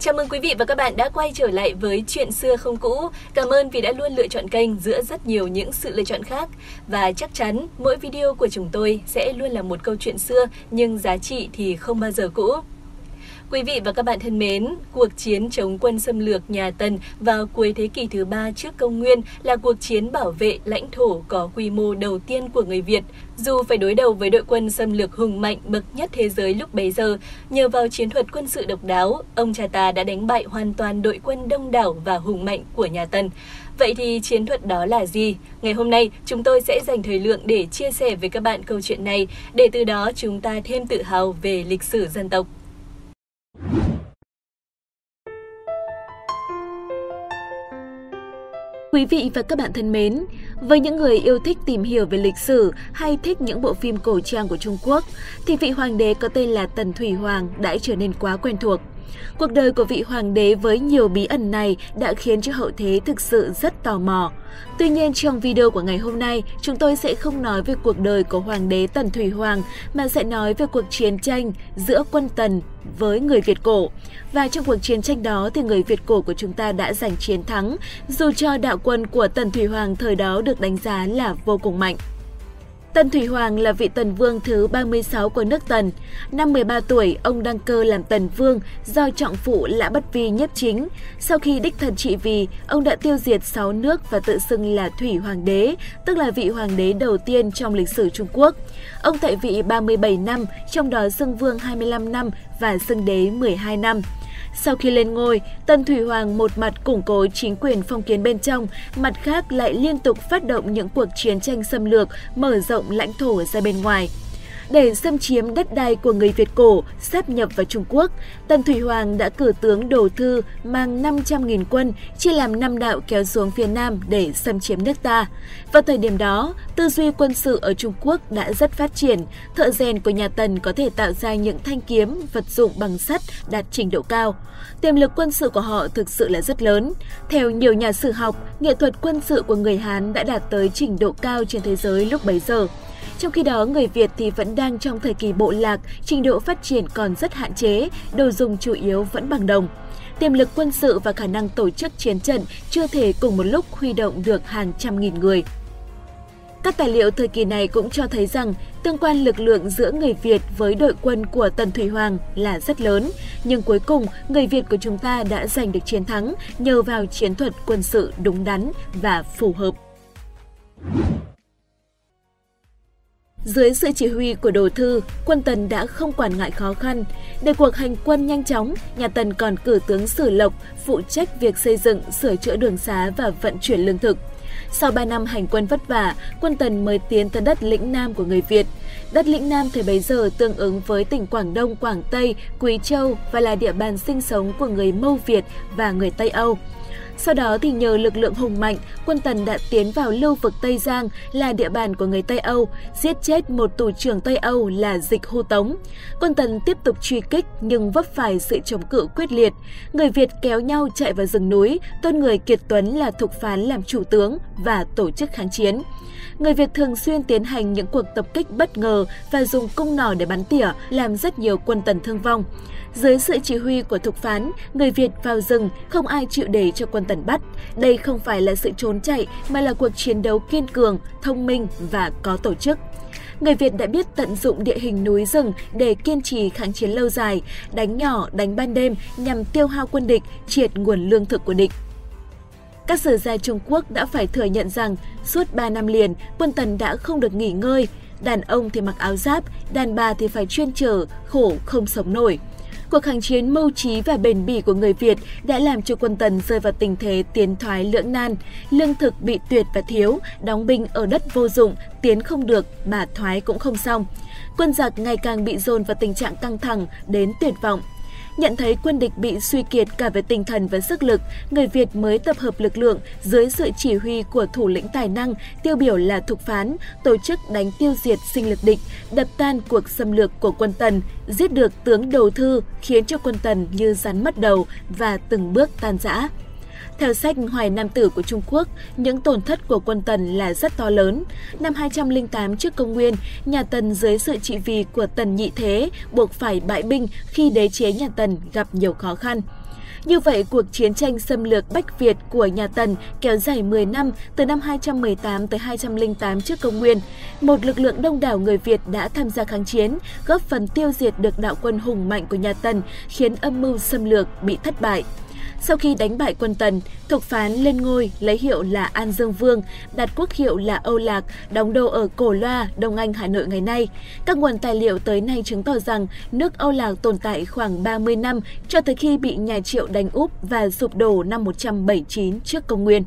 Chào mừng quý vị và các bạn đã quay trở lại với Chuyện xưa không cũ. Cảm ơn vì đã luôn lựa chọn kênh giữa rất nhiều những sự lựa chọn khác. Và chắc chắn mỗi video của chúng tôi sẽ luôn là một câu chuyện xưa, nhưng giá trị thì không bao giờ cũ. Quý vị và các bạn thân mến, cuộc chiến chống quân xâm lược nhà Tần vào cuối thế kỷ thứ ba trước công nguyên là cuộc chiến bảo vệ lãnh thổ có quy mô đầu tiên của người Việt. Dù phải đối đầu với đội quân xâm lược hùng mạnh bậc nhất thế giới lúc bấy giờ, nhờ vào chiến thuật quân sự độc đáo, ông cha ta đã đánh bại hoàn toàn đội quân đông đảo và hùng mạnh của nhà Tần. Vậy thì chiến thuật đó là gì? Ngày hôm nay, chúng tôi sẽ dành thời lượng để chia sẻ với các bạn câu chuyện này, để từ đó chúng ta thêm tự hào về lịch sử dân tộc. Quý vị và các bạn thân mến, với những người yêu thích tìm hiểu về lịch sử hay thích những bộ phim cổ trang của Trung Quốc, thì vị hoàng đế có tên là Tần Thủy Hoàng đã trở nên quá quen thuộc. Cuộc đời của vị hoàng đế với nhiều bí ẩn này đã khiến cho hậu thế thực sự rất tò mò. Tuy nhiên trong video của ngày hôm nay, chúng tôi sẽ không nói về cuộc đời của hoàng đế Tần Thủy Hoàng mà sẽ nói về cuộc chiến tranh giữa quân Tần với người Việt cổ. Và trong cuộc chiến tranh đó thì người Việt cổ của chúng ta đã giành chiến thắng, dù cho đạo quân của Tần Thủy Hoàng thời đó được đánh giá là vô cùng mạnh. Tần Thủy Hoàng là vị tần vương thứ 36 của nước Tần. Năm 13 tuổi, ông đăng cơ làm tần vương do trọng phụ Lã Bất Vi nhiếp chính. Sau khi đích thần trị vì, ông đã tiêu diệt 6 nước và tự xưng là Thủy Hoàng đế, tức là vị hoàng đế đầu tiên trong lịch sử Trung Quốc. Ông tại vị 37 năm, trong đó xưng vương 25 năm và xưng đế 12 năm. Sau khi lên ngôi, Tân Thủy Hoàng một mặt củng cố chính quyền phong kiến bên trong, mặt khác lại liên tục phát động những cuộc chiến tranh xâm lược, mở rộng lãnh thổ ra bên ngoài để xâm chiếm đất đai của người Việt cổ, sáp nhập vào Trung Quốc, Tần Thủy Hoàng đã cử tướng Đồ Thư mang 500.000 quân chia làm năm đạo kéo xuống phía Nam để xâm chiếm nước ta. Vào thời điểm đó, tư duy quân sự ở Trung Quốc đã rất phát triển, thợ rèn của nhà Tần có thể tạo ra những thanh kiếm, vật dụng bằng sắt đạt trình độ cao. Tiềm lực quân sự của họ thực sự là rất lớn. Theo nhiều nhà sử học, nghệ thuật quân sự của người Hán đã đạt tới trình độ cao trên thế giới lúc bấy giờ. Trong khi đó, người Việt thì vẫn đang trong thời kỳ bộ lạc, trình độ phát triển còn rất hạn chế, đồ dùng chủ yếu vẫn bằng đồng. Tiềm lực quân sự và khả năng tổ chức chiến trận chưa thể cùng một lúc huy động được hàng trăm nghìn người. Các tài liệu thời kỳ này cũng cho thấy rằng tương quan lực lượng giữa người Việt với đội quân của Tần Thủy Hoàng là rất lớn, nhưng cuối cùng người Việt của chúng ta đã giành được chiến thắng nhờ vào chiến thuật quân sự đúng đắn và phù hợp. Dưới sự chỉ huy của Đồ Thư, quân Tần đã không quản ngại khó khăn. Để cuộc hành quân nhanh chóng, nhà Tần còn cử tướng Sử Lộc phụ trách việc xây dựng, sửa chữa đường xá và vận chuyển lương thực. Sau 3 năm hành quân vất vả, quân Tần mới tiến tới đất lĩnh Nam của người Việt. Đất lĩnh Nam thời bấy giờ tương ứng với tỉnh Quảng Đông, Quảng Tây, Quý Châu và là địa bàn sinh sống của người Mâu Việt và người Tây Âu. Sau đó thì nhờ lực lượng hùng mạnh, quân Tần đã tiến vào lưu vực Tây Giang là địa bàn của người Tây Âu, giết chết một tù trưởng Tây Âu là Dịch hô Tống. Quân Tần tiếp tục truy kích nhưng vấp phải sự chống cự quyết liệt. Người Việt kéo nhau chạy vào rừng núi, tôn người Kiệt Tuấn là thục phán làm chủ tướng và tổ chức kháng chiến. Người Việt thường xuyên tiến hành những cuộc tập kích bất ngờ và dùng cung nỏ để bắn tỉa, làm rất nhiều quân Tần thương vong. Dưới sự chỉ huy của thục phán, người Việt vào rừng, không ai chịu để cho quân Tần bắt. Đây không phải là sự trốn chạy mà là cuộc chiến đấu kiên cường, thông minh và có tổ chức người Việt đã biết tận dụng địa hình núi rừng để kiên trì kháng chiến lâu dài, đánh nhỏ, đánh ban đêm nhằm tiêu hao quân địch, triệt nguồn lương thực của địch. Các sử gia Trung Quốc đã phải thừa nhận rằng suốt 3 năm liền, quân Tần đã không được nghỉ ngơi. Đàn ông thì mặc áo giáp, đàn bà thì phải chuyên trở, khổ không sống nổi. Cuộc kháng chiến mưu trí và bền bỉ của người Việt đã làm cho quân Tần rơi vào tình thế tiến thoái lưỡng nan. Lương thực bị tuyệt và thiếu, đóng binh ở đất vô dụng, tiến không được mà thoái cũng không xong. Quân giặc ngày càng bị dồn vào tình trạng căng thẳng đến tuyệt vọng. Nhận thấy quân địch bị suy kiệt cả về tinh thần và sức lực, người Việt mới tập hợp lực lượng dưới sự chỉ huy của thủ lĩnh tài năng, tiêu biểu là Thục Phán, tổ chức đánh tiêu diệt sinh lực địch, đập tan cuộc xâm lược của quân Tần, giết được tướng Đầu Thư khiến cho quân Tần như rắn mất đầu và từng bước tan rã. Theo sách Hoài Nam Tử của Trung Quốc, những tổn thất của quân Tần là rất to lớn. Năm 208 trước công nguyên, nhà Tần dưới sự trị vì của Tần Nhị Thế buộc phải bại binh khi đế chế nhà Tần gặp nhiều khó khăn. Như vậy, cuộc chiến tranh xâm lược Bách Việt của nhà Tần kéo dài 10 năm từ năm 218 tới 208 trước công nguyên. Một lực lượng đông đảo người Việt đã tham gia kháng chiến, góp phần tiêu diệt được đạo quân hùng mạnh của nhà Tần, khiến âm mưu xâm lược bị thất bại. Sau khi đánh bại quân Tần, Thục Phán lên ngôi lấy hiệu là An Dương Vương, đặt quốc hiệu là Âu Lạc, đóng đô ở Cổ Loa, Đông Anh, Hà Nội ngày nay. Các nguồn tài liệu tới nay chứng tỏ rằng nước Âu Lạc tồn tại khoảng 30 năm cho tới khi bị nhà Triệu đánh úp và sụp đổ năm 179 trước công nguyên.